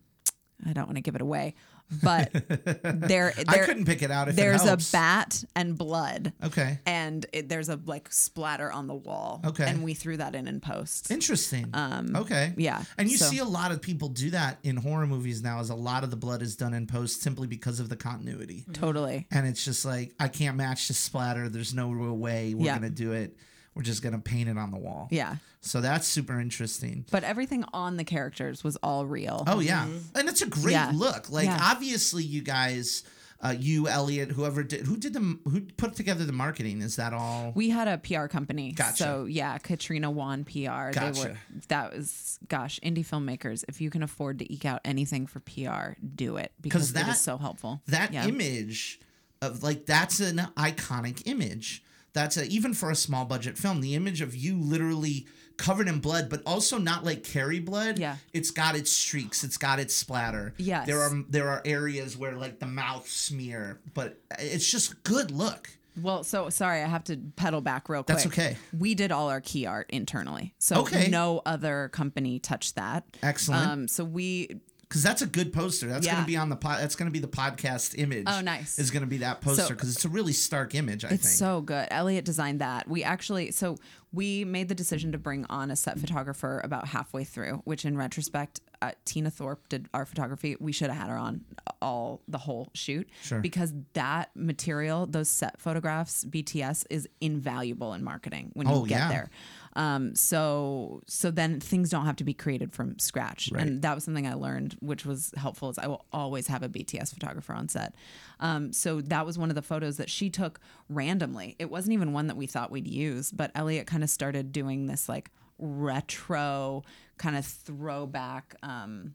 I don't want to give it away, but there, I couldn't pick it out if it there's a bat and blood Okay. and it, there's a like splatter on the wall. Okay. And we threw that in in post. Interesting. okay. Um, yeah, And you so- see a lot of people do that in horror movies now. Is a lot of the blood is done in post simply because of the continuity. Totally. And it's just like I can't match the splatter. There's no real way we're Yeah. gonna do it. We're just gonna paint it on the wall. Yeah. So that's super interesting. But everything on the characters was all real. Oh yeah, and it's a great Yeah. look. Like Yeah. obviously, you guys, uh, you Elliot, whoever did, who did the, who put together the marketing? Is that all? We had a PR company. Gotcha. So yeah, Katrina Wan PR. They were Gotcha. that was gosh, indie filmmakers, if you can afford to eke out anything for PR, do it because it that- is so helpful. that Yeah. image of like that's an iconic image that's a, even for a small budget film the image of you literally covered in blood but also not like Carrie blood Yeah. it's got its streaks it's got its splatter Yes. there are there are areas where like the mouth smear but it's just good look Well, so sorry, I have to pedal back real quick. That's okay. We did all our key art internally, so Okay. no other company touched that. Excellent. Um, so we because that's a good poster that's gonna be on the pod that's gonna be the podcast image Oh, nice. is gonna be that poster So- because it's a really stark image i It's think so good. Elliot designed that. We actually, so we made the decision to bring on a set photographer about halfway through, which in retrospect, uh, Tina Thorpe did our photography. We should have had her on all the whole shoot. Sure. Because that material, those set photographs, BTS, is invaluable in marketing when you Oh, get yeah. there. Um, so so then things don't have to be created from scratch, and that was something I learned, which was helpful. Is I will always have a BTS photographer on set. Um, so that was one of the photos that she took randomly. It wasn't even one that we thought we'd use, but Elliot kind of started doing this like retro kind of throwback. Um,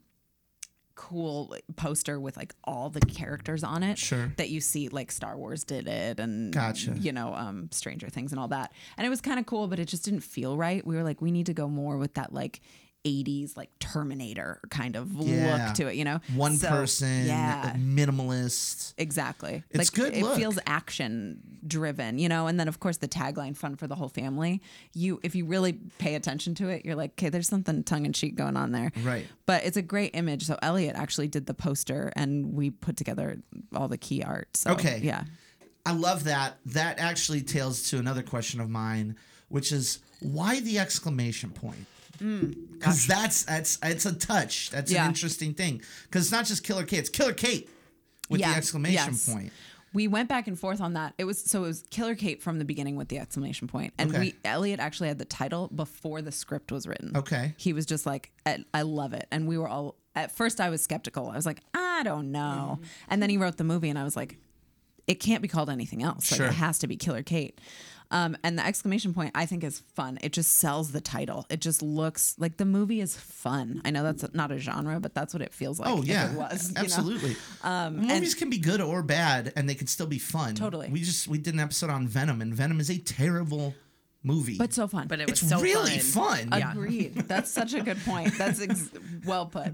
cool poster with like all the characters on it Sure. that you see like Star Wars did it and Gotcha. you know um Stranger Things and all that and it was kind of cool but it just didn't feel right we were like we need to go more with that like 80s like Terminator kind of Yeah. look to it, you know? One So, person, Yeah. minimalist. Exactly. It's like, good It look. feels action driven, you know. And then of course the tagline "Fun for the whole family." You, if you really pay attention to it, you're like, okay, there's something tongue in cheek going on there. Right. But it's a great image. So Elliot actually did the poster, and we put together all the key art. So, Okay. Yeah. I love that. That actually tails to another question of mine, which is why the exclamation point? Because that's that's it's a touch. That's Mm, Yeah. an interesting thing. Because it's not just Killer Kate; it's Killer Kate with the exclamation yes. point. We went back and forth on that. It was so it was Killer Kate from the beginning with the exclamation point. and Okay. we Elliot actually had the title before the script was written. Okay. he was just like, I, love it, and we were all. At first, I was skeptical. I was like, I don't know, and then he wrote the movie, and I was like, it can't be called anything else. Like Sure. it has to be Killer Kate. Um, and the exclamation point I think is fun. It just sells the title. It just looks like the movie is fun. I know that's not a genre, but that's what it feels like. Oh if yeah, it was you know? absolutely. Movies can be good or bad, and they can still be fun. Totally. We just we did an episode on Venom, and Venom is a terrible movie, but so fun. But it was it's so really fun. fun. Agreed. That's such a good point. That's ex- well put.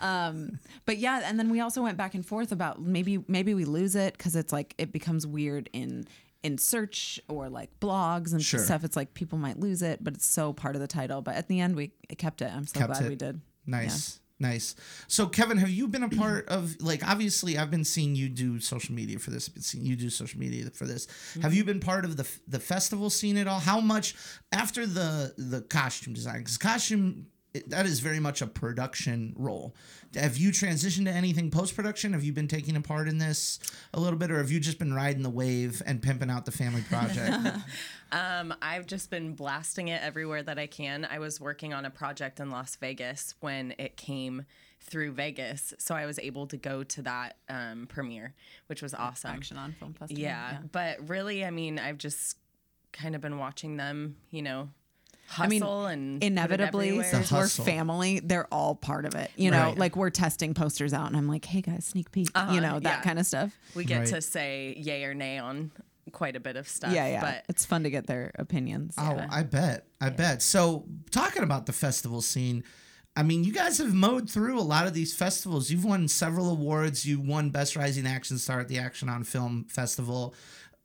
Um, but yeah, and then we also went back and forth about maybe maybe we lose it because it's like it becomes weird in in search or like blogs and Sure. stuff. It's like people might lose it, but it's so part of the title. But at the end, we kept it. I'm so Kept glad it. we did. Nice. Nice. So, Kevynn, have you been a part of like? Obviously, I've been seeing you do social media for this. I've been seeing you do social media for this. Have mm-hmm. you been part of the the festival scene at all? How much after the the costume design? Because costume it- that is very much a production role. Have you transitioned to anything post production? Have you been taking a part in this a little bit, or have you just been riding the wave and pimping out the family project? Um, I've just been blasting it everywhere that I can. I was working on a project in Las Vegas when it came through Vegas, so I was able to go to that um, premiere, which was awesome. Action on Film Festival. Yeah, but really, I mean, I've just kind of been watching them, you know, hustle I mean, and inevitably, everywhere. since we're family, they're all part of it. You know, Right. like we're testing posters out, and I'm like, "Hey guys, sneak peek," uh-huh, you know, that yeah. kind of stuff. we get Right. to say yay or nay on quite a bit of stuff. Yeah, yeah. But it's fun to get their opinions. Oh, I bet. I bet. So, talking about the festival scene, I mean, you guys have mowed through a lot of these festivals. You've won several awards. You won Best Rising Action Star at the Action on Film Festival.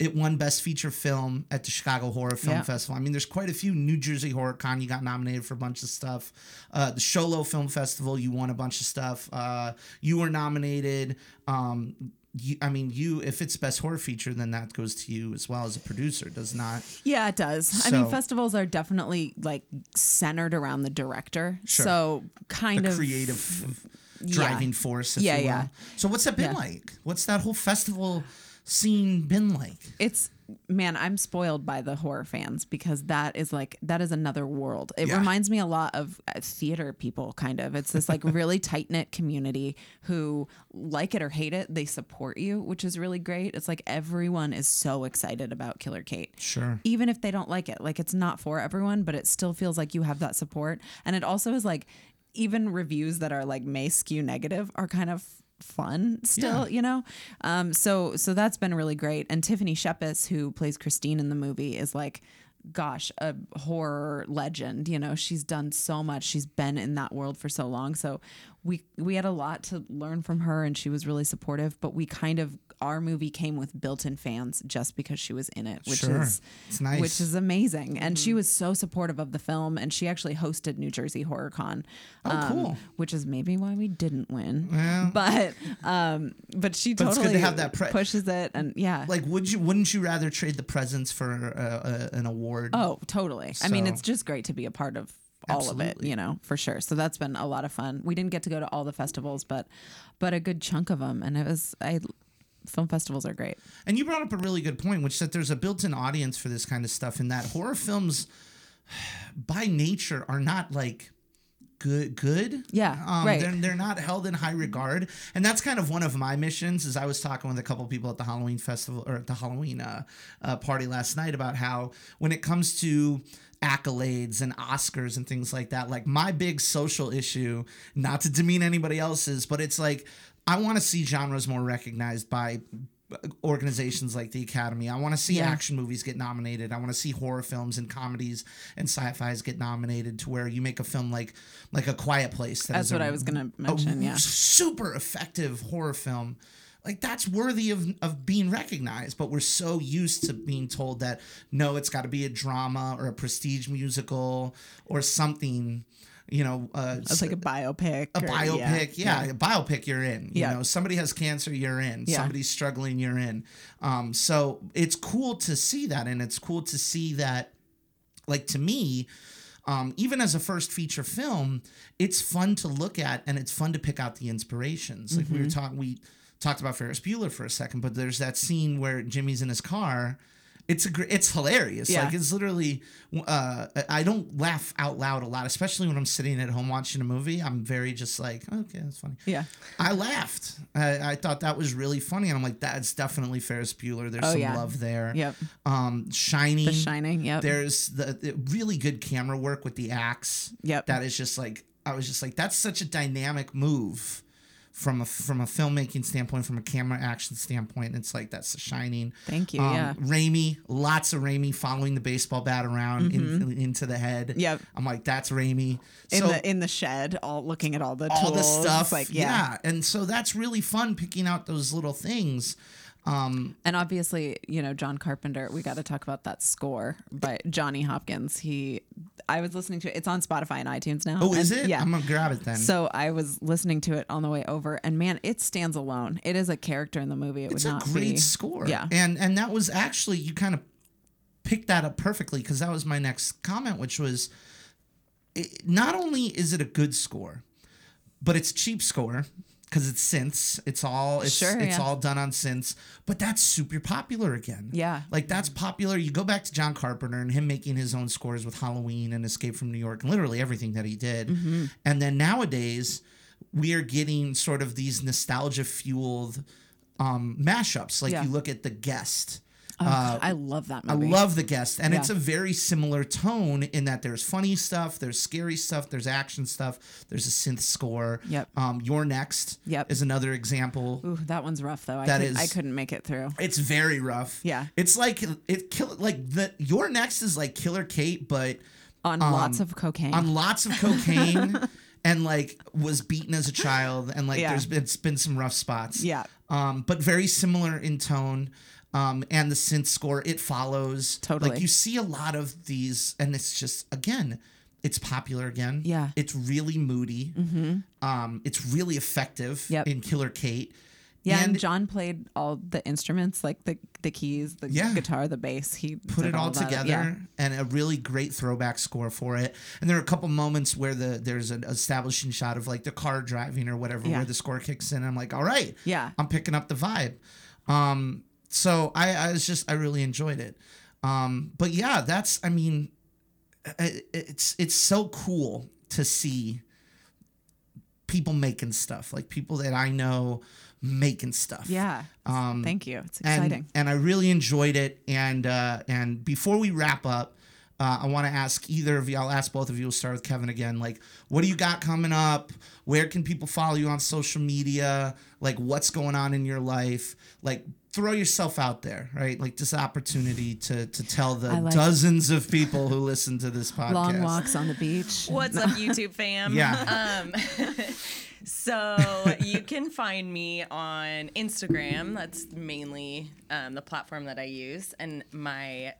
It won Best Feature Film at the Chicago Horror Film Yeah. Festival. I mean, there's quite a few. New Jersey Horror Con, you got nominated for a bunch of stuff. Uh, the Sholo Film Festival, you won a bunch of stuff. Uh, you were nominated. Um, you, I mean, you if it's Best Horror Feature, then that goes to you as well as a producer, does not? Yeah, it does. I mean, festivals are definitely like centered around the director. Sure. So kind the of creative driving force. If Yeah, you will. yeah. So what's that been Yeah. like? What's that whole festival scene been like? It's man, I'm spoiled by the horror fans because that is like that is another world. It Yeah. reminds me a lot of uh, theater people kind of. It's this like really tight-knit community who like it or hate it, they support you, which is really great. It's like everyone is so excited about Killer Kate. Sure. even if they don't like it. Like it's not for everyone, but it still feels like you have that support. And it also is like even reviews that are like may skew negative are kind of fun still, Yeah. you know? Um so so that's been really great. And Tiffany Shepis, who plays Christine in the movie, is like gosh, a horror legend. You know, she's done so much. She's been in that world for so long. So we we had a lot to learn from her and she was really supportive, but we kind of our movie came with built-in fans just because she was in it, which Sure. is It's nice. which is amazing. And she was so supportive of the film, and she actually hosted New Jersey Horror Con. Oh, cool. Which is maybe why we didn't win. But um, but she But it's good to totally have that pre- pushes it, and yeah. Like, would you? Wouldn't you rather trade the presents for uh, uh, an award? oh, totally. I mean, it's just great to be a part of all of it, you know, for sure. So that's been a lot of fun. We didn't get to go to all the festivals, but but a good chunk of them, and it was I. Film festivals are great. And you brought up a really good point, which is that there's a built-in audience for this kind of stuff, and that horror films, by nature, are not like good. Good. Yeah, Um, right. They're they're not held in high regard, and that's kind of one of my missions. Is I was talking with a couple people at the Halloween festival or at the Halloween uh, uh, party last night about how when it comes to accolades and Oscars and things like that, like my big social issue, not to demean anybody else's, but it's like I want to see genres more recognized by uh, organizations like the Academy. I want to see Yeah. action movies get nominated. I want to see horror films and comedies and sci-fi's get nominated to where you make a film like like A Quiet Place. that That's what a- I was gonna a mention. Yeah. super effective horror film. Like that's worthy of, of being recognized, but we're so used to being told that no, it's got to be a drama or a prestige musical or something, you know, uh, It's like a biopic. a or- biopic. Yeah, a biopic. You're in. You Yeah. know, somebody has cancer. You're in. Yeah. Somebody's struggling. You're in. Um, so it's cool to see that, and it's cool to see that. Like to me, um, even as a first feature film, it's fun to look at, and it's fun to pick out the inspirations. Like we Mm-hmm. were talking, we talked about Ferris Bueller for a second, but there's that scene where Jimmy's in his car. It's a gr- it's hilarious. Yeah. Like it's literally. Uh, I don't laugh out loud a lot, especially when I'm sitting at home watching a movie. I'm very just like, okay, that's funny. Yeah. I laughed. I, I thought that was really funny, and I'm like, that's definitely Ferris Bueller. There's Oh, some yeah. love there. Yep. Um, Shining. The Shining. Yep. There's the, the really good camera work with the axe. Yep. That is just like I was just like that's such a dynamic move from a from a filmmaking standpoint, from a camera action standpoint. It's like that's The Shining. Thank you. Um, yeah. Raimi, lots of Raimi following the baseball bat around in, into the head. Mm-hmm. Yep. I'm like that's Raimi. In the in the shed, all looking at all the all the stuff. Like yeah. yeah. And so that's really fun picking out those little things. Um, And obviously, you know, John Carpenter, we got to talk about that score by Johnny Hopkins. He, I was listening to it. It's on Spotify and iTunes now. oh, is it? Yeah. I'm going to grab it then. so I was listening to it on the way over, and man, it stands alone. It is a character in the movie. It it's would a not great be. score. Yeah. And, and that was actually, you kind of picked that up perfectly because that was my next comment, which was it, not only is it a good score, but it's cheap score because it's synths. It's all it's Sure, it's yeah. all done on synths, but that's super popular again. Yeah. Like that's popular. You go back to John Carpenter and him making his own scores with Halloween and Escape from New York and literally everything that he did. Mm-hmm. And then nowadays we are getting sort of these nostalgia fueled um mashups. Like Yeah. you look at The Guest. Oh, I love that movie. I love The Guest, and it's a very similar tone in that there's funny stuff, there's scary stuff, there's action stuff, there's a synth score. Yep. Um, You're Next Yep. is another example. Ooh, that one's rough though. I, That could, is- I couldn't make it through. It's very rough. Yeah. It's like it kill like the You're Next is like Killer Kate, but On lots of cocaine. on lots of cocaine. And like was beaten as a child, and like Yeah. there's been, it's been some rough spots. Yeah. Um, but very similar in tone. Um, and the synth score it follows. Totally. Like you see a lot of these, and it's just again, it's popular again. Yeah. It's really moody. Hmm. Um, it's really effective Yep. in Killer Kate. yeah, and, and- John played all the instruments, like the the keys, the Yeah. guitar, the bass. He put it all that. together Yeah. and a really great throwback score for it. And there are a couple moments where the there's an establishing shot of like the car driving or whatever Yeah. where the score kicks in. I'm like, all right, Yeah. I'm picking up the vibe. Um, so I, I was just I really enjoyed it. Um, but yeah, that's I mean, i- it's it's so cool to see people making stuff like people that I know making stuff. Yeah. Um, Thank you. It's and, exciting. And I really enjoyed it. And uh, and before we wrap up, uh, I want to ask either of you. I'll ask both of you. We'll start with Kevynn again. Like, what do you got coming up? Where can people follow you on social media? Like, what's going on in your life? Like, throw yourself out there, right? Like this opportunity to to tell the like- dozens of people who listen to this podcast. Long walks on the beach. What's up, YouTube fam? Yeah. Um, so you can find me on Instagram. That's mainly um, the platform that I use, and my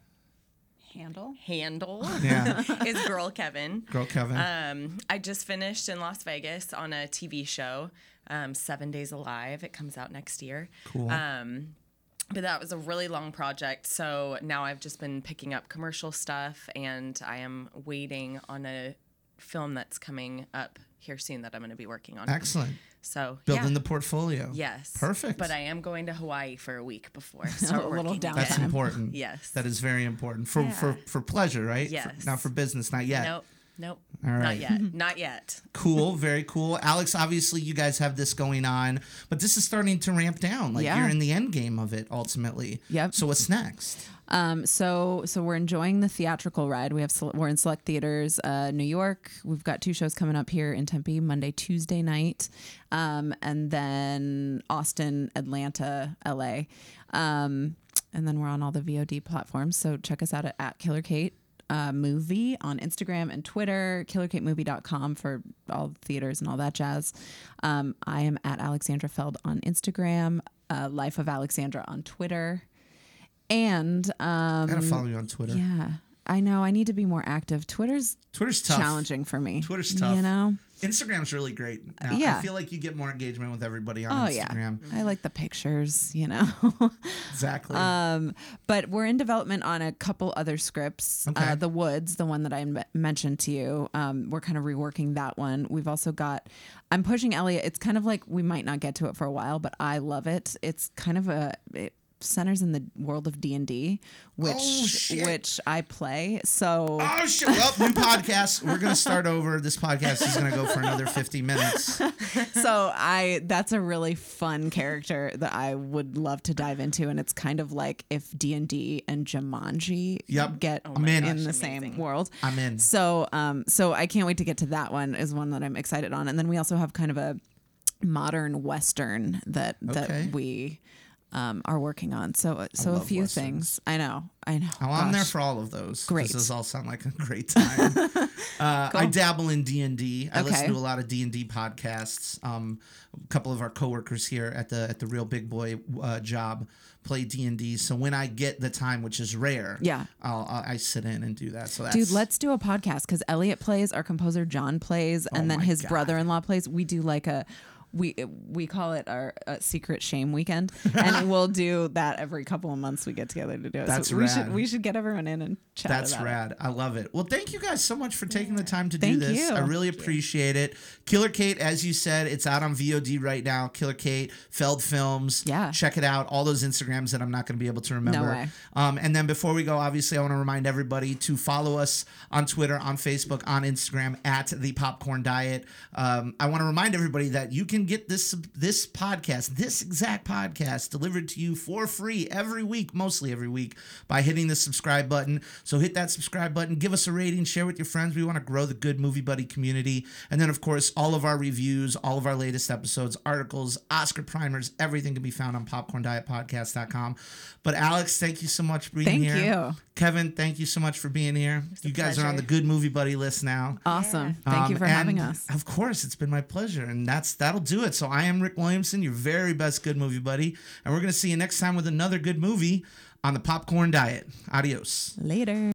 Handle? handle Yeah, is Girl Kevynn. girl, Kevynn. Um, I just finished in Las Vegas on a TV show, um, Seven Days Alive. It comes out next year. cool. Um, but that was a really long project. So now I've just been picking up commercial stuff, and I am waiting on a film that's coming up here soon that I'm going to be working on. Excellent. So Building yeah. the portfolio. yes, Perfect. But I am going to Hawaii for a week before I start A little working down- That's important. Yes. That is very important for for Yeah. for pleasure, right? For- Yes. not for business, not yet. Nope. Nope. All Not yet. Not yet. Cool, very cool. Alex, obviously you guys have this going on, but this is starting to ramp down. Like Yeah. you're in the end game of it ultimately. Yep. So what's next? Um, so so we're enjoying the theatrical ride. We have we're in select theaters, uh, New York. We've got two shows coming up here in Tempe, Monday, Tuesday night, um, and then Austin, Atlanta, LA, um, and then we're on all the VOD platforms. So check us out at, at Killer Kate. Uh, movie on Instagram and Twitter, killerkatemovie.com for all theaters and all that jazz. Um, I am at Alexandra Feld on Instagram, uh, Life of Alexandra on Twitter. And um, I gotta follow you on Twitter. yeah, I know I need to be more active. Twitter's Twitter's tough. challenging for me. Twitter's tough. You know? Instagram's really great. Now. Yeah. I feel like you get more engagement with everybody on Oh yeah, Instagram. I like the pictures. You know. Exactly. um, but we're in development on a couple other scripts. Okay. Uh, the Woods, the one that I m- mentioned to you, um, we're kind of reworking that one. We've also got. I'm pushing Elliot. It's kind of like we might not get to it for a while, but I love it. It's kind of a. It, centers in the world of D&D which Oh, which I play so Oh shit! Well, new podcast. We're gonna start over. This podcast is gonna go for another fifty minutes. so I that's a really fun character that I would love to dive into, and it's kind of like if D and D and Jumanji Yep. get I'm in. in the gosh, same amazing. world. I'm in. So um so I can't wait to get to that one. Is one that I'm excited on, and then we also have kind of a modern western that Okay. that we. Um, are working on so so a few westerns. things. I know, I know. Oh, I'm there for all of those. Great. Those all sound like a great time. uh, I dabble in D and D. I listen to a lot of D and D podcasts. Um, a couple of our coworkers here at the at the Real Big Boy uh, job play D and D. So when I get the time, which is rare, Yeah. I'll, I'll I sit in and do that. So that's Dude, let's do a podcast because Elliot plays, our composer John plays, and then Oh my his brother-in-law plays. We do like a we we call it our uh, secret shame weekend, and we'll do that every couple of months. We get together to do it. That's so we rad. should we should get everyone in and chat. That's about it. rad. I love it. Well, thank you guys so much for taking the time to do Thank this. you. I really appreciate it. Killer Kate, as you said, it's out on VOD right now. Killer Kate, Feld Films. Yeah. Check it out. All those Instagrams that I'm not going to be able to remember. No way. Um, and then before we go, obviously, I want to remind everybody to follow us on Twitter, on Facebook, on Instagram at the Popcorn Diet. Um, I want to remind everybody that you can get this this podcast, this exact podcast, delivered to you for free every week, mostly every week, by hitting the subscribe button. So hit that subscribe button, give us a rating, share with your friends. We want to grow the good movie buddy community, and then of course all of our reviews, all of our latest episodes, articles, Oscar primers, everything can be found on popcorndietpodcast.com. But Alex, thank you so much for being Thank here. Thank you. Kevynn, thank you so much for being here. You guys are on the good movie buddy list now. Awesome. Thank you Um, for having us. Of course, it's been my pleasure, and that's that'll do it. So I am Rick Williamson, your very best good movie buddy, and we're gonna see you next time with another good movie on the Popcorn Diet. Adios. Later.